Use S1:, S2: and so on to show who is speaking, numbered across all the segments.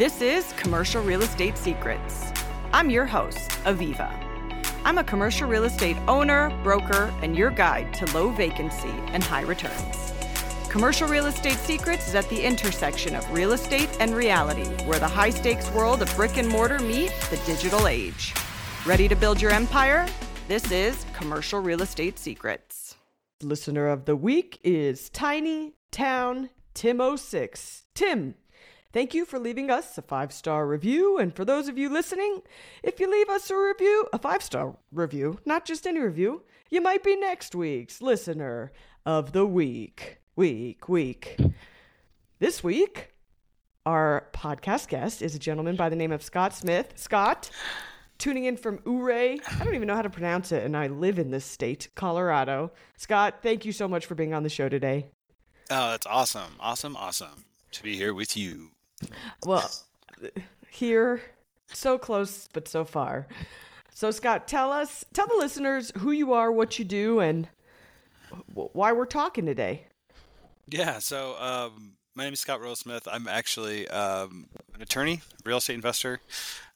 S1: This is Commercial Real Estate Secrets. I'm your host, Aviva. I'm a commercial real estate owner, broker, and your guide to low vacancy and high returns. Commercial Real Estate Secrets is at the intersection of real estate and reality, where the high stakes world of brick and mortar meet the digital age. Ready to build your empire? This is Commercial Real Estate Secrets. Listener of the week is Tiny Town Tim06. Tim, thank you for leaving us a five star review. And for those of you listening, if you leave us a review, a five star review, not just any review, you might be next week's listener of the week. Week, week. This week, our podcast guest is a gentleman by the name of Scott Smith. Scott, tuning in from Ouray. I don't even know how to pronounce it, and I live in this state, Colorado. Scott, thank you so much for being on the show today.
S2: Oh, that's awesome. Awesome, awesome to be here with you.
S1: Well, here, so close, but so far. So, Scott, tell us, tell the listeners who you are, what you do, and why we're talking today.
S2: Yeah, so um, my name is Scott Royal Smith. I'm actually um, an attorney, real estate investor.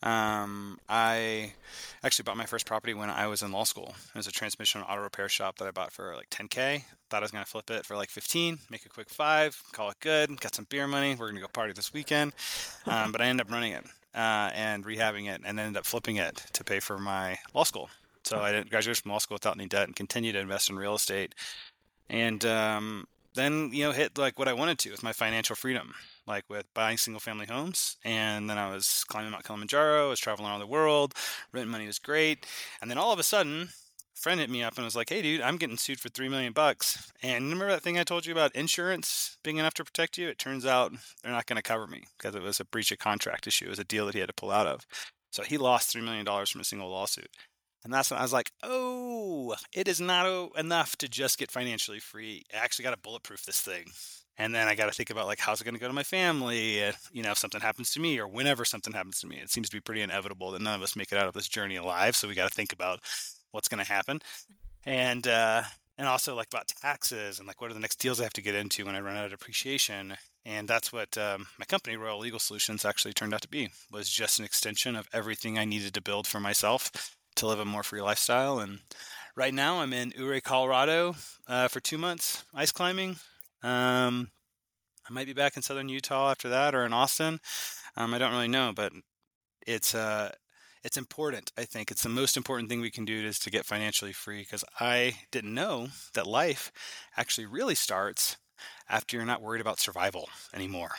S2: Um, I actually bought my first property when I was in law school. It was a transmission auto repair shop that I bought for like 10k. Thought I was gonna flip it for like 15, make a quick five, call it good. Got some beer money. We're gonna go party this weekend. Um, but I ended up running it uh, and rehabbing it, and then ended up flipping it to pay for my law school. So I didn't graduate from law school without any debt and continued to invest in real estate. And um, then you know hit like what I wanted to with my financial freedom, like with buying single family homes. And then I was climbing Mount Kilimanjaro, I was traveling around the world, rent money was great. And then all of a sudden, friend hit me up and was like, "Hey, dude, I'm getting sued for three million bucks." And remember that thing I told you about insurance being enough to protect you? It turns out they're not going to cover me because it was a breach of contract issue. It was a deal that he had to pull out of. So he lost three million dollars from a single lawsuit. And that's when I was like, oh, it is not enough to just get financially free. I actually got to bulletproof this thing. And then I got to think about like, how's it going to go to my family? You know, if something happens to me or whenever something happens to me, it seems to be pretty inevitable that none of us make it out of this journey alive. So we got to think about what's going to happen. And, uh, and also like about taxes and like what are the next deals I have to get into when I run out of depreciation. And that's what um, my company, Royal Legal Solutions, actually turned out to be was just an extension of everything I needed to build for myself to live a more free lifestyle. And right now, I'm in Ouray, Colorado, uh, for two months ice climbing. Um, I might be back in southern Utah after that, or in Austin. Um, I don't really know, but it's uh, it's important. I think it's the most important thing we can do is to get financially free. Because I didn't know that life actually really starts after you're not worried about survival anymore,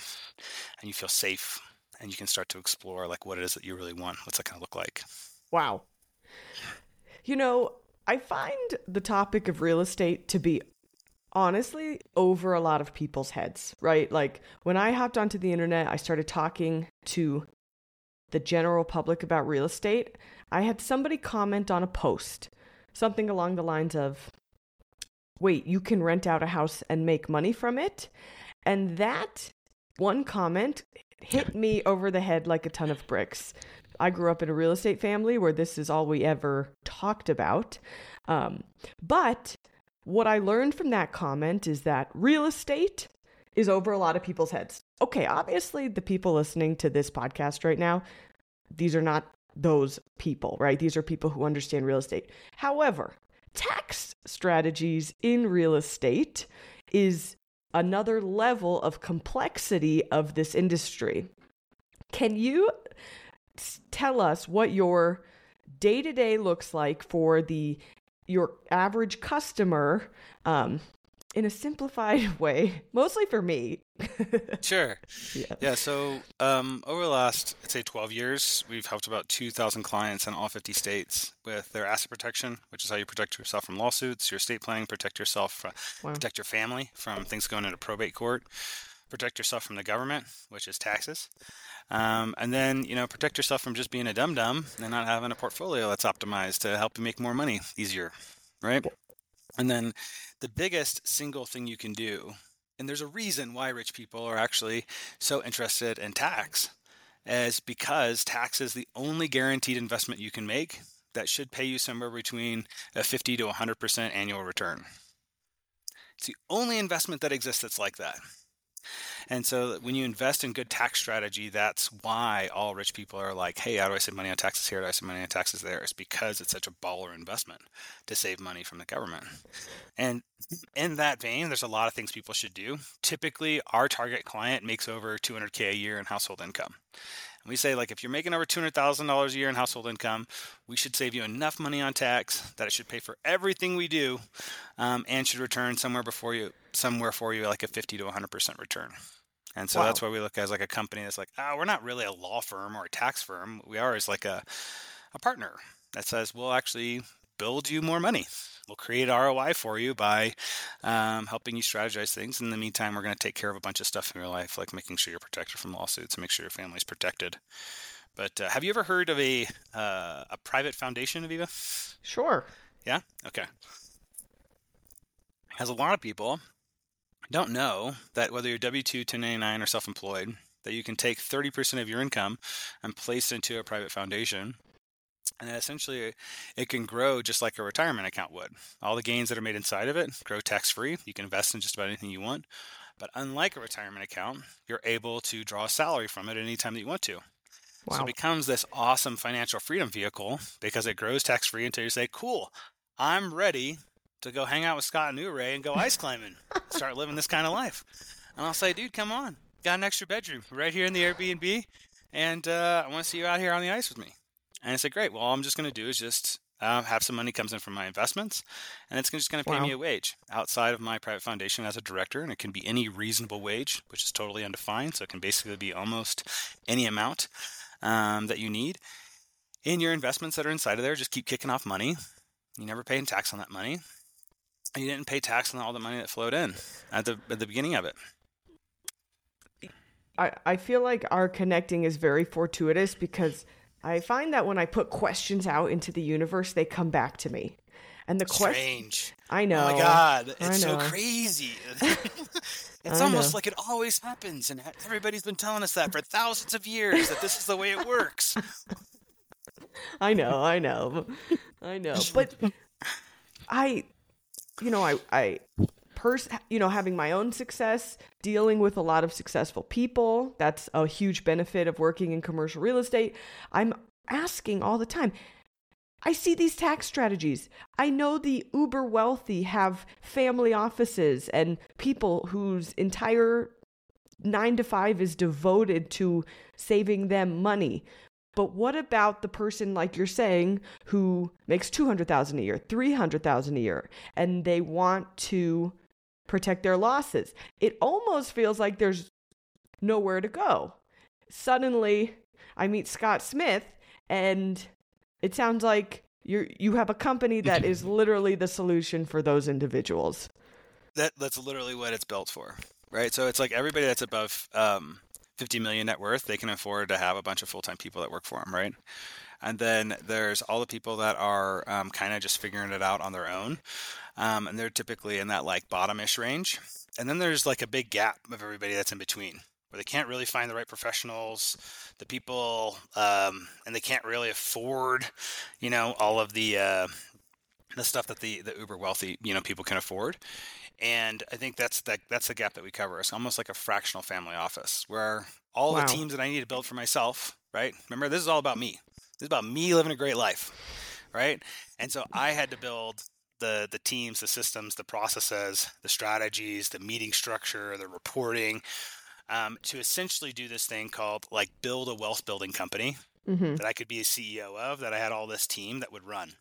S2: and you feel safe, and you can start to explore like what it is that you really want. What's that going to look like?
S1: Wow, you know, I find the topic of real estate to be honestly over a lot of people's heads, right? Like when I hopped onto the internet, I started talking to the general public about real estate. I had somebody comment on a post, something along the lines of, Wait, you can rent out a house and make money from it? And that one comment hit me over the head like a ton of bricks I grew up in a real estate family where this is all we ever talked about. Um, but what I learned from that comment is that real estate is over a lot of people's heads. Okay, obviously, the people listening to this podcast right now, these are not those people, right? These are people who understand real estate. However, tax strategies in real estate is another level of complexity of this industry. Can you tell us what your day to day looks like for the your average customer um, in a simplified way, mostly for me.
S2: sure. Yeah. yeah so um, over the last, I'd say, 12 years, we've helped about 2,000 clients in all 50 states with their asset protection, which is how you protect yourself from lawsuits, your estate planning, protect yourself, from, wow. protect your family from things going into probate court, protect yourself from the government, which is taxes. Um, and then, you know, protect yourself from just being a dum dum and not having a portfolio that's optimized to help you make more money easier, right? And then the biggest single thing you can do, and there's a reason why rich people are actually so interested in tax, is because tax is the only guaranteed investment you can make that should pay you somewhere between a 50 to 100% annual return. It's the only investment that exists that's like that. And so when you invest in good tax strategy, that's why all rich people are like, hey, how do I save money on taxes here? How do I save money on taxes there? It's because it's such a baller investment to save money from the government. And in that vein, there's a lot of things people should do. Typically, our target client makes over 200K a year in household income. And we say, like, if you're making over $200,000 a year in household income, we should save you enough money on tax that it should pay for everything we do um, and should return somewhere before you, somewhere for you, like a 50 to 100% return. And so wow. that's why we look as like a company that's like, oh, we're not really a law firm or a tax firm. We are as like a, a partner that says we'll actually build you more money. We'll create ROI for you by um, helping you strategize things. In the meantime, we're going to take care of a bunch of stuff in your life, like making sure you're protected from lawsuits and make sure your family's protected. But uh, have you ever heard of a uh, a private foundation, Aviva?
S1: Sure.
S2: Yeah. Okay. As a lot of people don't know that whether you're W 2, 1099, or self employed, that you can take 30% of your income and place it into a private foundation. And essentially, it can grow just like a retirement account would. All the gains that are made inside of it grow tax free. You can invest in just about anything you want. But unlike a retirement account, you're able to draw a salary from it anytime that you want to. Wow. So it becomes this awesome financial freedom vehicle because it grows tax free until you say, cool, I'm ready to go hang out with Scott and Ray and go ice climbing, start living this kind of life. And I'll say, dude, come on, got an extra bedroom right here in the Airbnb, and uh, I want to see you out here on the ice with me. And I said, great. Well, all I'm just going to do is just uh, have some money comes in from my investments, and it's just going to pay wow. me a wage outside of my private foundation as a director, and it can be any reasonable wage, which is totally undefined. So it can basically be almost any amount um, that you need. In your investments that are inside of there, just keep kicking off money. You never pay tax on that money you didn't pay tax on all the money that flowed in at the at the beginning of it.
S1: I, I feel like our connecting is very fortuitous because I find that when I put questions out into the universe, they come back to me. And the question
S2: Strange.
S1: I know.
S2: Oh my god, it's so crazy. it's almost like it always happens and everybody's been telling us that for thousands of years that this is the way it works.
S1: I know, I know. I know. But I you know, I, I, you know, having my own success, dealing with a lot of successful people, that's a huge benefit of working in commercial real estate. I'm asking all the time. I see these tax strategies. I know the uber wealthy have family offices and people whose entire nine to five is devoted to saving them money. But what about the person like you're saying who makes 200,000 a year, 300,000 a year and they want to protect their losses? It almost feels like there's nowhere to go. Suddenly, I meet Scott Smith and it sounds like you you have a company that is literally the solution for those individuals.
S2: That that's literally what it's built for, right? So it's like everybody that's above um, 50 million net worth, they can afford to have a bunch of full time people that work for them, right? And then there's all the people that are um, kind of just figuring it out on their own. Um, and they're typically in that like bottomish range. And then there's like a big gap of everybody that's in between where they can't really find the right professionals, the people, um, and they can't really afford, you know, all of the, uh, the stuff that the, the uber wealthy, you know, people can afford and I think that's that that's the gap that we cover. It's almost like a fractional family office where all wow. the teams that I need to build for myself, right? Remember, this is all about me. This is about me living a great life, right? And so I had to build the the teams, the systems, the processes, the strategies, the meeting structure, the reporting, um, to essentially do this thing called like build a wealth building company mm-hmm. that I could be a CEO of. That I had all this team that would run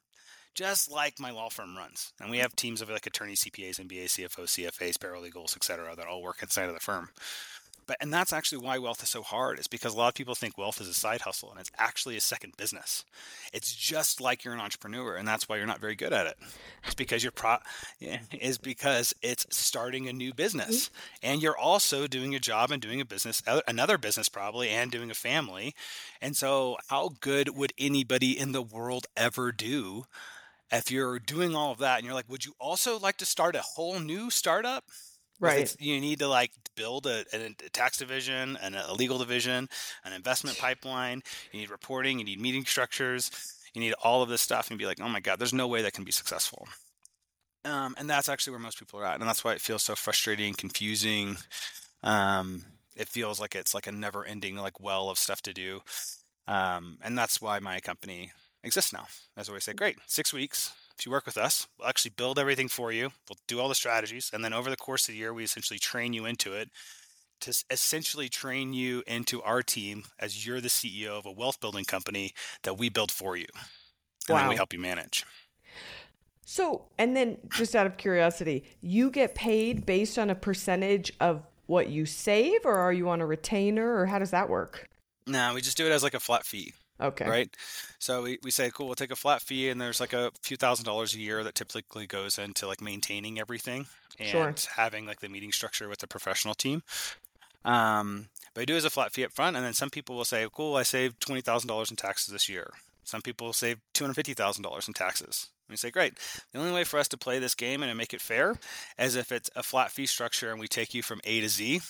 S2: just like my law firm runs. And we have teams of like attorneys, CPAs, MBAs, CFOs, CFAs, paralegals, etc., that all work inside of the firm. But and that's actually why wealth is so hard. Is because a lot of people think wealth is a side hustle, and it's actually a second business. It's just like you're an entrepreneur, and that's why you're not very good at it. It's because you're pro is because it's starting a new business, mm-hmm. and you're also doing a job and doing a business, another business probably, and doing a family. And so, how good would anybody in the world ever do if you're doing all of that and you're like, would you also like to start a whole new startup?
S1: Right.
S2: You need to like build a, a, tax division and a legal division, an investment pipeline. You need reporting. You need meeting structures. You need all of this stuff and be like, oh my God, there's no way that can be successful. Um, and that's actually where most people are at. And that's why it feels so frustrating, confusing, Um, it feels like it's like a never ending like well of stuff to do. Um, and that's why my company exists now. As I say, great, six weeks. If you work with us, we'll actually build everything for you. We'll do all the strategies. And then over the course of the year, we essentially train you into it to essentially train you into our team as you're the CEO of a wealth building company that we build for you. And wow. then we help you manage.
S1: So, and then just out of curiosity, you get paid based on a percentage of what you save, or are you on a retainer, or how does that work?
S2: No, we just do it as like a flat fee.
S1: Okay.
S2: Right. So we, we say, cool, we'll take a flat fee, and there's like a few thousand dollars a year that typically goes into like maintaining everything and sure. having like the meeting structure with the professional team. Um, but I do as a flat fee up front, and then some people will say, cool, I saved twenty thousand dollars in taxes this year. Some people save two hundred fifty thousand dollars in taxes. And we say, great. The only way for us to play this game and to make it fair is if it's a flat fee structure and we take you from A to Z.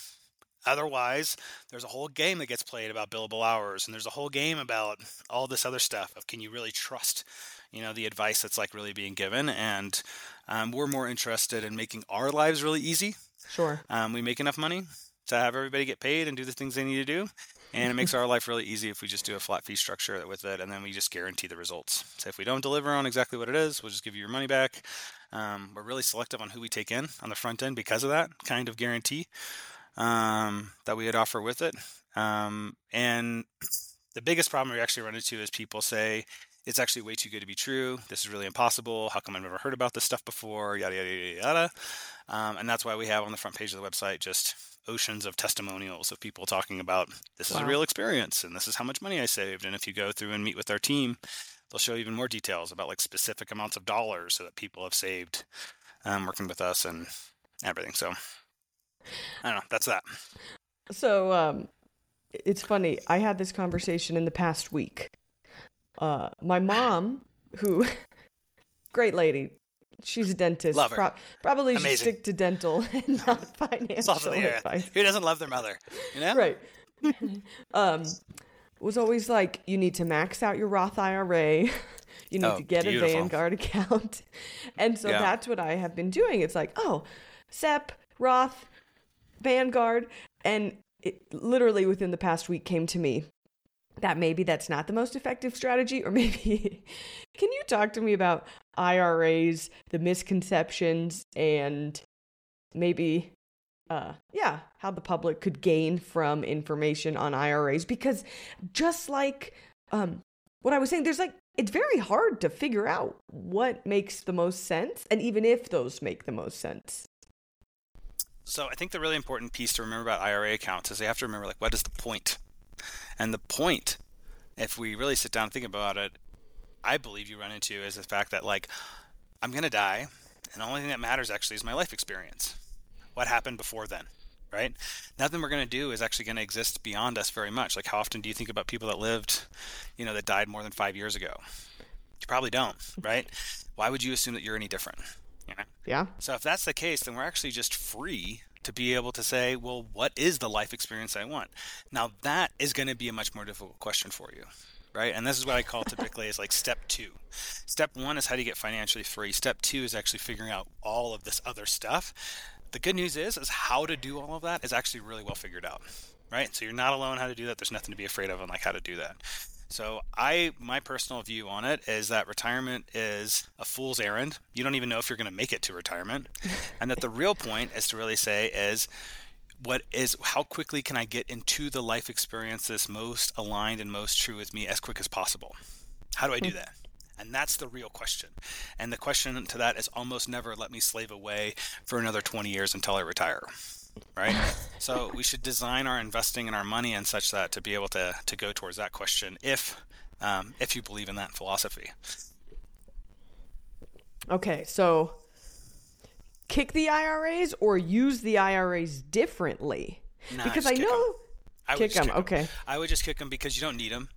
S2: Otherwise, there's a whole game that gets played about billable hours, and there's a whole game about all this other stuff of can you really trust, you know, the advice that's like really being given. And um, we're more interested in making our lives really easy.
S1: Sure.
S2: Um, we make enough money to have everybody get paid and do the things they need to do. And it makes our life really easy if we just do a flat fee structure with it, and then we just guarantee the results. So if we don't deliver on exactly what it is, we'll just give you your money back. Um, we're really selective on who we take in on the front end because of that kind of guarantee um, that we would offer with it. Um, and the biggest problem we actually run into is people say, it's actually way too good to be true. This is really impossible. How come I've never heard about this stuff before? Yada, yada, yada, yada. Um, and that's why we have on the front page of the website just oceans of testimonials of people talking about this is wow. a real experience and this is how much money I saved. And if you go through and meet with our team, they'll show even more details about like specific amounts of dollars so that people have saved um, working with us and everything. So I don't know. That's that.
S1: So um, it's funny. I had this conversation in the past week. Uh, my mom, who great lady, She's a dentist.
S2: Love her. Pro-
S1: probably should stick to dental and not financial advice.
S2: Who doesn't love their mother? You know?
S1: Right. um, was always like, you need to max out your Roth IRA. you need oh, to get beautiful. a Vanguard account. and so yeah. that's what I have been doing. It's like, oh, SEP, Roth, Vanguard. And it literally within the past week came to me that maybe that's not the most effective strategy or maybe can you talk to me about IRAs, the misconceptions and maybe uh yeah, how the public could gain from information on IRAs because just like um what I was saying there's like it's very hard to figure out what makes the most sense and even if those make the most sense.
S2: So I think the really important piece to remember about IRA accounts is they have to remember like what is the point? and the point, if we really sit down and think about it, I believe you run into is the fact that like I'm gonna die, and the only thing that matters actually is my life experience. What happened before then, right? Nothing we're gonna do is actually gonna exist beyond us very much. Like how often do you think about people that lived, you know, that died more than five years ago? You probably don't, right? Why would you assume that you're any different?
S1: You know? Yeah.
S2: So if that's the case, then we're actually just free to be able to say, well, what is the life experience I want? Now, that is going to be a much more difficult question for you. Right. And this is what I call typically is like step two. Step one is how do you get financially free? Step two is actually figuring out all of this other stuff. The good news is, is how to do all of that is actually really well figured out. Right. So you're not alone how to do that. There's nothing to be afraid of on like how to do that. So I my personal view on it is that retirement is a fool's errand. You don't even know if you're going to make it to retirement. and that the real point is to really say is what is how quickly can I get into the life experience that's most aligned and most true with me as quick as possible? How do I do hmm. that? And that's the real question. And the question to that is almost never let me slave away for another 20 years until I retire right? so we should design our investing and our money and such that to be able to to go towards that question if um, if you believe in that philosophy.
S1: Okay, so kick the IRAs or use the IRAs differently
S2: nah,
S1: because I know.
S2: Them. I
S1: kick them.
S2: Kick
S1: okay.
S2: Them. I would just kick them because you don't need them.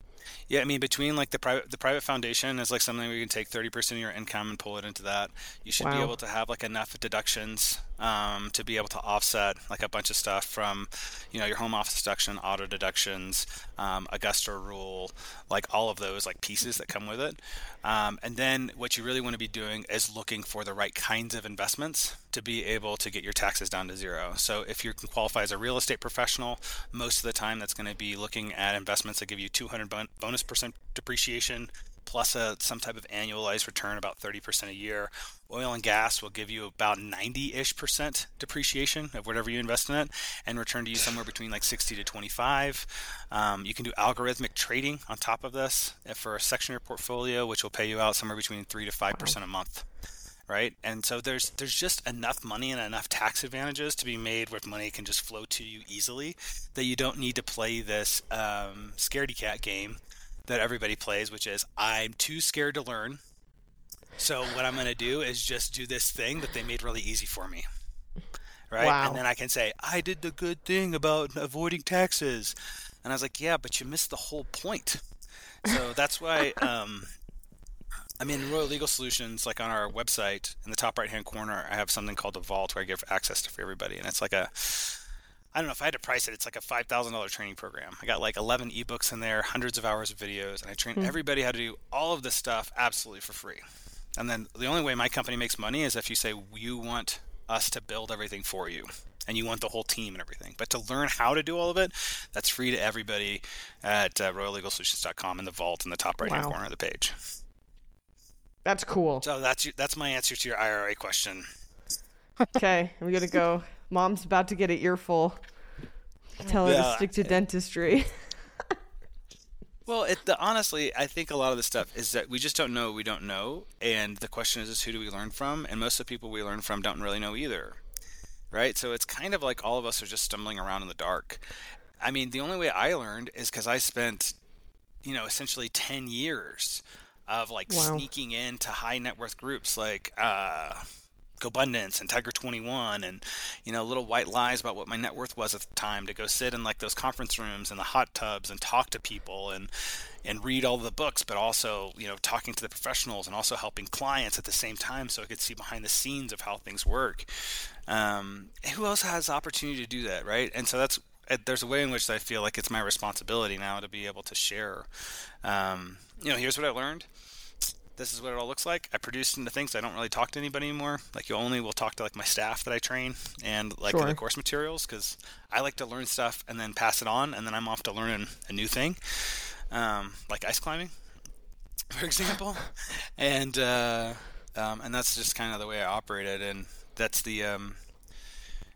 S2: Yeah, I mean, between like the private the private foundation is like something where you can take thirty percent of your income and pull it into that. You should wow. be able to have like enough deductions um, to be able to offset like a bunch of stuff from, you know, your home office deduction, auto deductions, um, Augusta rule, like all of those like pieces that come with it. Um, and then what you really want to be doing is looking for the right kinds of investments to be able to get your taxes down to zero. So if you can qualify as a real estate professional, most of the time that's going to be looking at investments that give you 200 bonus percent depreciation plus a, some type of annualized return about 30% a year. Oil and gas will give you about 90 ish percent depreciation of whatever you invest in it and return to you somewhere between like 60 to 25. Um, you can do algorithmic trading on top of this for a section of your portfolio, which will pay you out somewhere between 3 to 5% a month right? And so there's there's just enough money and enough tax advantages to be made where money can just flow to you easily that you don't need to play this um, scaredy cat game that everybody plays, which is I'm too scared to learn. So what I'm going to do is just do this thing that they made really easy for me. Right? Wow. And then I can say, I did the good thing about avoiding taxes. And I was like, yeah, but you missed the whole point. So that's why um, I mean, Royal Legal Solutions, like on our website in the top right hand corner, I have something called the Vault where I give access to for everybody. And it's like a I don't know if I had to price it, it's like a $5,000 training program. I got like 11 ebooks in there, hundreds of hours of videos, and I train mm-hmm. everybody how to do all of this stuff absolutely for free. And then the only way my company makes money is if you say, you want us to build everything for you and you want the whole team and everything. But to learn how to do all of it, that's free to everybody at uh, royallegalsolutions.com in the vault in the top right hand wow. corner of the page.
S1: That's cool.
S2: So that's that's my answer to your IRA question.
S1: Okay, I'm gonna go Mom's about to get an earful. Tell her yeah, to stick to dentistry.
S2: well, it, the, honestly, I think a lot of the stuff is that we just don't know we don't know, and the question is, is who do we learn from? And most of the people we learn from don't really know either, right? So it's kind of like all of us are just stumbling around in the dark. I mean, the only way I learned is because I spent, you know, essentially ten years of like wow. sneaking into high net worth groups like uh, GoBundance and Tiger 21 and you know little white lies about what my net worth was at the time to go sit in like those conference rooms and the hot tubs and talk to people and and read all the books but also you know talking to the professionals and also helping clients at the same time so I could see behind the scenes of how things work. Um, who else has opportunity to do that right? And so that's there's a way in which I feel like it's my responsibility now to be able to share. Um, you know here's what I learned this is what it all looks like. I produce into things. I don't really talk to anybody anymore. Like you only will talk to like my staff that I train and like sure. the course materials because I like to learn stuff and then pass it on, and then I'm off to learn a new thing, um, like ice climbing, for example, and uh, um, and that's just kind of the way I operated, and that's the um,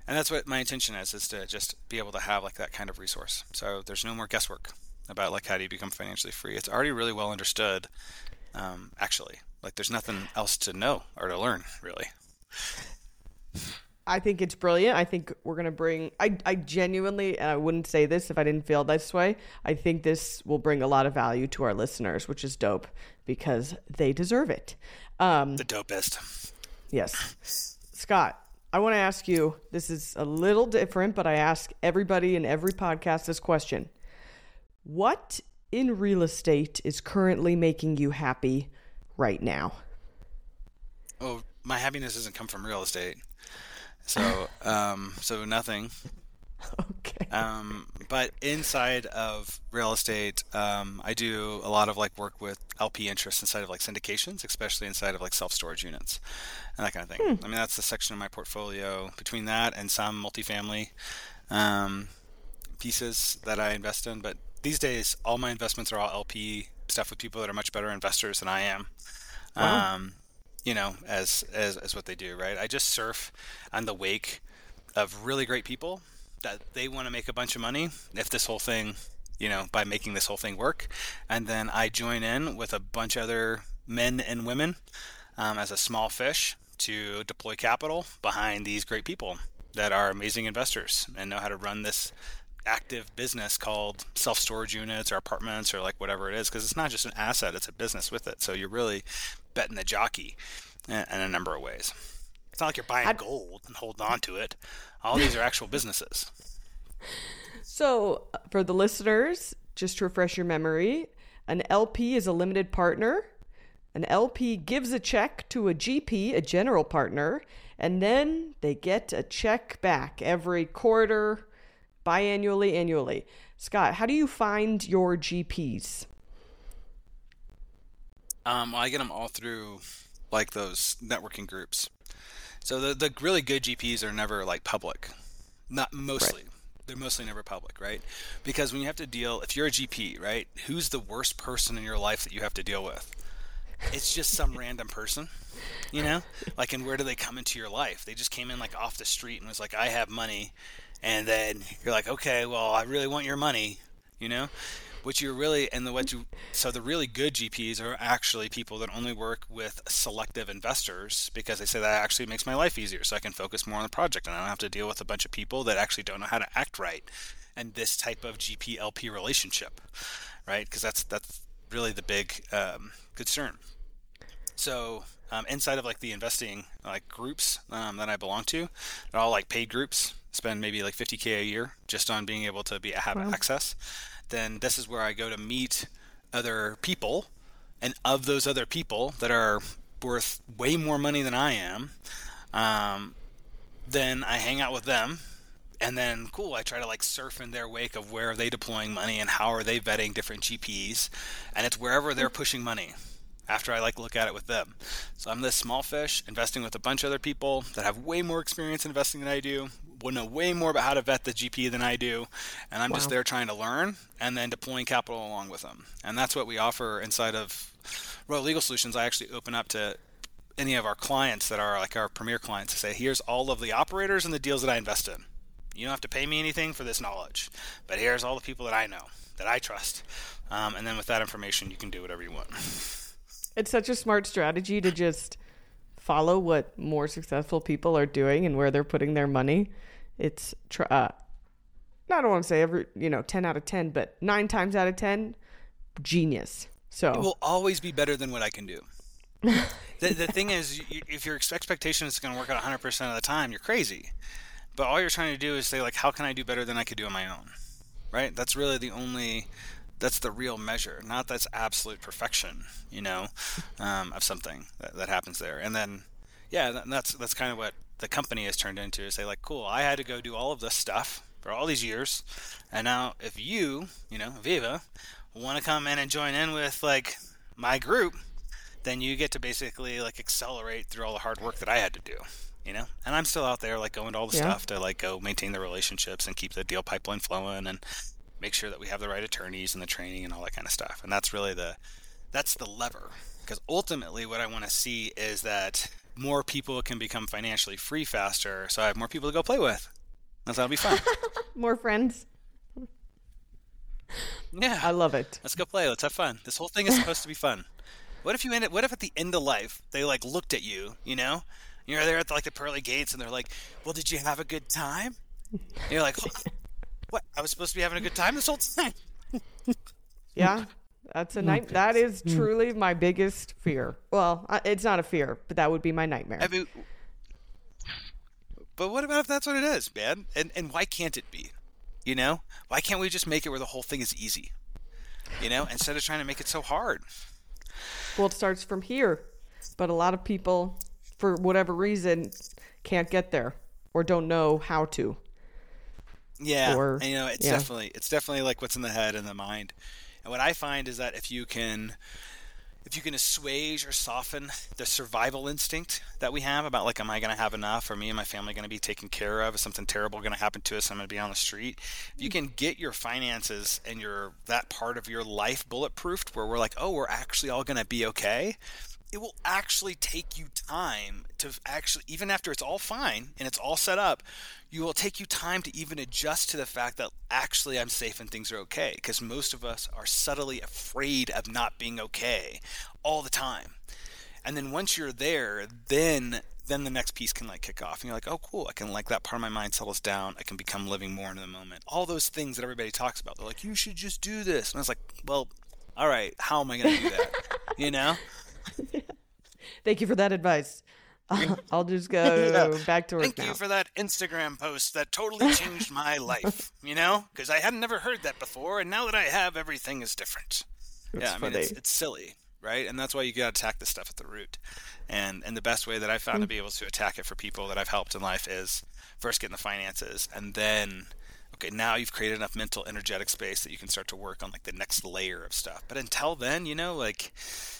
S2: and that's what my intention is is to just be able to have like that kind of resource. So there's no more guesswork about like how do you become financially free. It's already really well understood um, actually. Like there's nothing else to know or to learn, really.
S1: I think it's brilliant. I think we're going to bring, I, I genuinely, and I wouldn't say this if I didn't feel this way, I think this will bring a lot of value to our listeners, which is dope because they deserve it.
S2: Um, the dopest.
S1: Yes. Scott, I want to ask you this is a little different, but I ask everybody in every podcast this question What in real estate is currently making you happy right now?
S2: Oh, my happiness doesn't come from real estate. So, um, so nothing.
S1: Okay.
S2: Um, but inside of real estate, um, I do a lot of like work with LP interests inside of like syndications, especially inside of like self storage units and that kind of thing. Hmm. I mean, that's the section of my portfolio between that and some multifamily um, pieces that I invest in. But these days, all my investments are all LP stuff with people that are much better investors than I am. Wow. Um, you know, as, as as what they do, right? I just surf on the wake of really great people that they want to make a bunch of money if this whole thing, you know, by making this whole thing work, and then I join in with a bunch of other men and women um, as a small fish to deploy capital behind these great people that are amazing investors and know how to run this active business called self storage units or apartments or like whatever it is because it's not just an asset it's a business with it. So you're really betting the jockey in, in a number of ways. It's not like you're buying I'd... gold and holding on to it. All these are actual businesses.
S1: So for the listeners just to refresh your memory an lp is a limited partner. An lp gives a check to a gp a general partner And then they get a check back every quarter, biannually, annually. Scott, how do you find your GPs?
S2: Um, well, I get them all through like those networking groups. So the the really good GPs are never like public, not mostly. Right. They're mostly never public, right? Because when you have to deal, if you're a GP, right, who's the worst person in your life that you have to deal with? It's just some random person, you know. Like, and where do they come into your life? They just came in like off the street and was like, "I have money," and then you're like, "Okay, well, I really want your money," you know what you're really and the what you so the really good GPs are actually people that only work with selective investors because they say that actually makes my life easier so I can focus more on the project and I don't have to deal with a bunch of people that actually don't know how to act right and this type of GP LP relationship right because that's that's really the big um, concern so um, inside of like the investing like groups um, that I belong to they're all like paid groups spend maybe like 50k a year just on being able to be have wow. access then this is where I go to meet other people. And of those other people that are worth way more money than I am, um, then I hang out with them. And then, cool, I try to like surf in their wake of where are they deploying money and how are they vetting different GPs. And it's wherever they're mm. pushing money after I like look at it with them. So I'm this small fish investing with a bunch of other people that have way more experience investing than I do, would know way more about how to vet the GP than I do, and I'm wow. just there trying to learn and then deploying capital along with them. And that's what we offer inside of Royal Legal Solutions. I actually open up to any of our clients that are like our premier clients to say, here's all of the operators and the deals that I invest in. You don't have to pay me anything for this knowledge, but here's all the people that I know, that I trust. Um, and then with that information, you can do whatever you want.
S1: It's such a smart strategy to just follow what more successful people are doing and where they're putting their money. It's tr- uh, I don't want to say every you know ten out of ten, but nine times out of ten, genius. So
S2: it will always be better than what I can do. the, the thing is, you, if your expectation is going to work out 100% of the time, you're crazy. But all you're trying to do is say like, how can I do better than I could do on my own? Right? That's really the only that's the real measure not that's absolute perfection you know um, of something that, that, happens there and then yeah that's that's kind of what the company has turned into is say like cool i had to go do all of this stuff for all these years and now if you you know viva want to come in and join in with like my group then you get to basically like accelerate through all the hard work that i had to do you know and i'm still out there like going to all the yeah. stuff to like go maintain the relationships and keep the deal pipeline flowing and make sure that we have the right attorneys and the training and all that kind of stuff. And that's really the that's the lever because ultimately what I want to see is that more people can become financially free faster, so I have more people to go play with. That's that'll be fun.
S1: more friends.
S2: Yeah,
S1: I love it.
S2: Let's go play. Let's have fun. This whole thing is supposed to be fun. What if you end it? What if at the end of life they like looked at you? You know, you're there at the, like the pearly gates, and they're like, "Well, did you have a good time?" And you're like, what? I was supposed to be having a good time this whole time.
S1: yeah, that's a hmm. night. That is hmm. truly my biggest fear. Well, it's not a fear, but that would be my nightmare. I mean,
S2: but what about if that's what it is, man? And and why can't it be? You know, why can't we just make it where the whole thing is easy? You know, instead of trying to make it so hard.
S1: Well, it starts from here, but a lot of people, for whatever reason, can't get there or don't know how to.
S2: Yeah, or, and, you know, it's yeah. definitely it's definitely like what's in the head and the mind. And what I find is that if you can if you can assuage or soften the survival instinct that we have about like am i going to have enough or me and my family going to be taken care of is something terrible going to happen to us i'm going to be on the street if you mm. can get your finances and your that part of your life bulletproofed where we're like oh we're actually all going to be okay it will actually take you time to actually even after it's all fine and it's all set up you will take you time to even adjust to the fact that actually I'm safe and things are okay because most of us are subtly afraid of not being okay all the time. And then once you're there then then the next piece can like kick off and you're like oh cool i can like that part of my mind settles down i can become living more in the moment. All those things that everybody talks about they're like you should just do this. And i was like well all right how am i going to do that? You know
S1: Thank you for that advice. I'll just go yeah. back to work.
S2: Thank
S1: now.
S2: you for that Instagram post that totally changed my life. You know, because I had never heard that before, and now that I have, everything is different. That's yeah, I mean, it's, it's, silly. right? And that's why you got to attack the stuff at the root. And and the best way that I've found mm-hmm. to be able to attack it for people that I've helped in life is first getting the finances, and then okay, now you've created enough mental energetic space that you can start to work on like the next layer of stuff. But until then, you know, like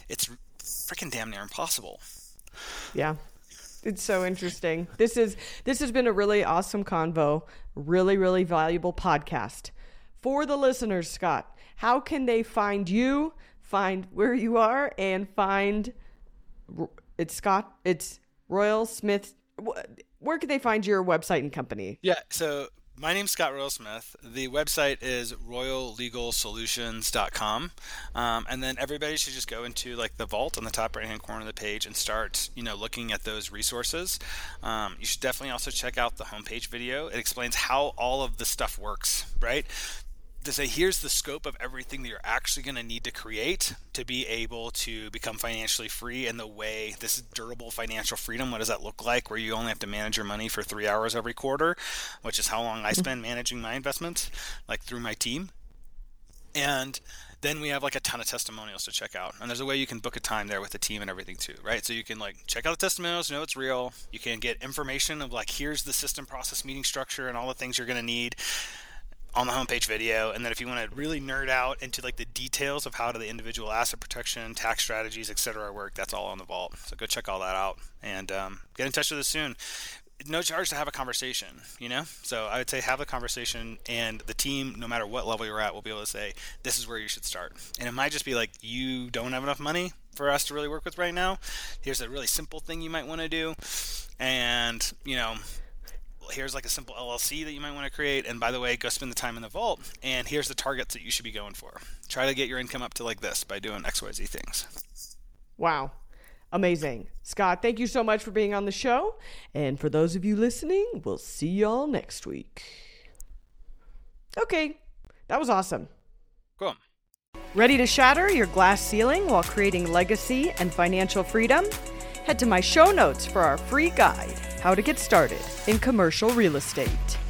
S2: it's freaking damn near impossible.
S1: Yeah. It's so interesting. This is this has been a really awesome convo, really really valuable podcast. For the listeners, Scott, how can they find you, find where you are and find it's Scott, it's Royal Smith where can they find your website and company?
S2: Yeah, so my name's Scott Royal Smith. The website is royallegalsolutions.com. Um, and then everybody should just go into like the vault on the top right hand corner of the page and start, you know, looking at those resources. Um, you should definitely also check out the homepage video. It explains how all of the stuff works, right? To say here's the scope of everything that you're actually going to need to create to be able to become financially free and the way this durable financial freedom what does that look like where you only have to manage your money for three hours every quarter which is how long i mm-hmm. spend managing my investments like through my team? And then we have like a ton of testimonials to check out. And there's a way you can book a time there with the team and everything too right? So you can like check out the testimonials know it's real. You can get information of like here's the system process meeting structure and all the things you're going to need on the homepage video. And then if you want to really nerd out into like the details of how do the individual asset protection, tax strategies, etc. work, that's all on the vault. So go check all that out and um, get in touch with us soon. No charge to have a conversation, you know? So I would say have a conversation, and the team, no matter what level you're at, will be able to say, this is where you should start. And it might just be like, you don't have enough money for us to really work with right now. Here's a really simple thing you might want to do. And, you know, here's like a simple LLC that you might want to create. And by the way, go spend the time in the vault. And here's the targets that you should be going for. Try to get your income up to like this by doing XYZ things.
S1: Wow. Amazing. Scott, thank you so much for being on the show. And for those of you listening, we'll see y'all next week. Okay, that was awesome.
S2: Cool.
S1: Ready to shatter your glass ceiling while creating legacy and financial freedom? Head to my show notes for our free guide how to get started in commercial real estate.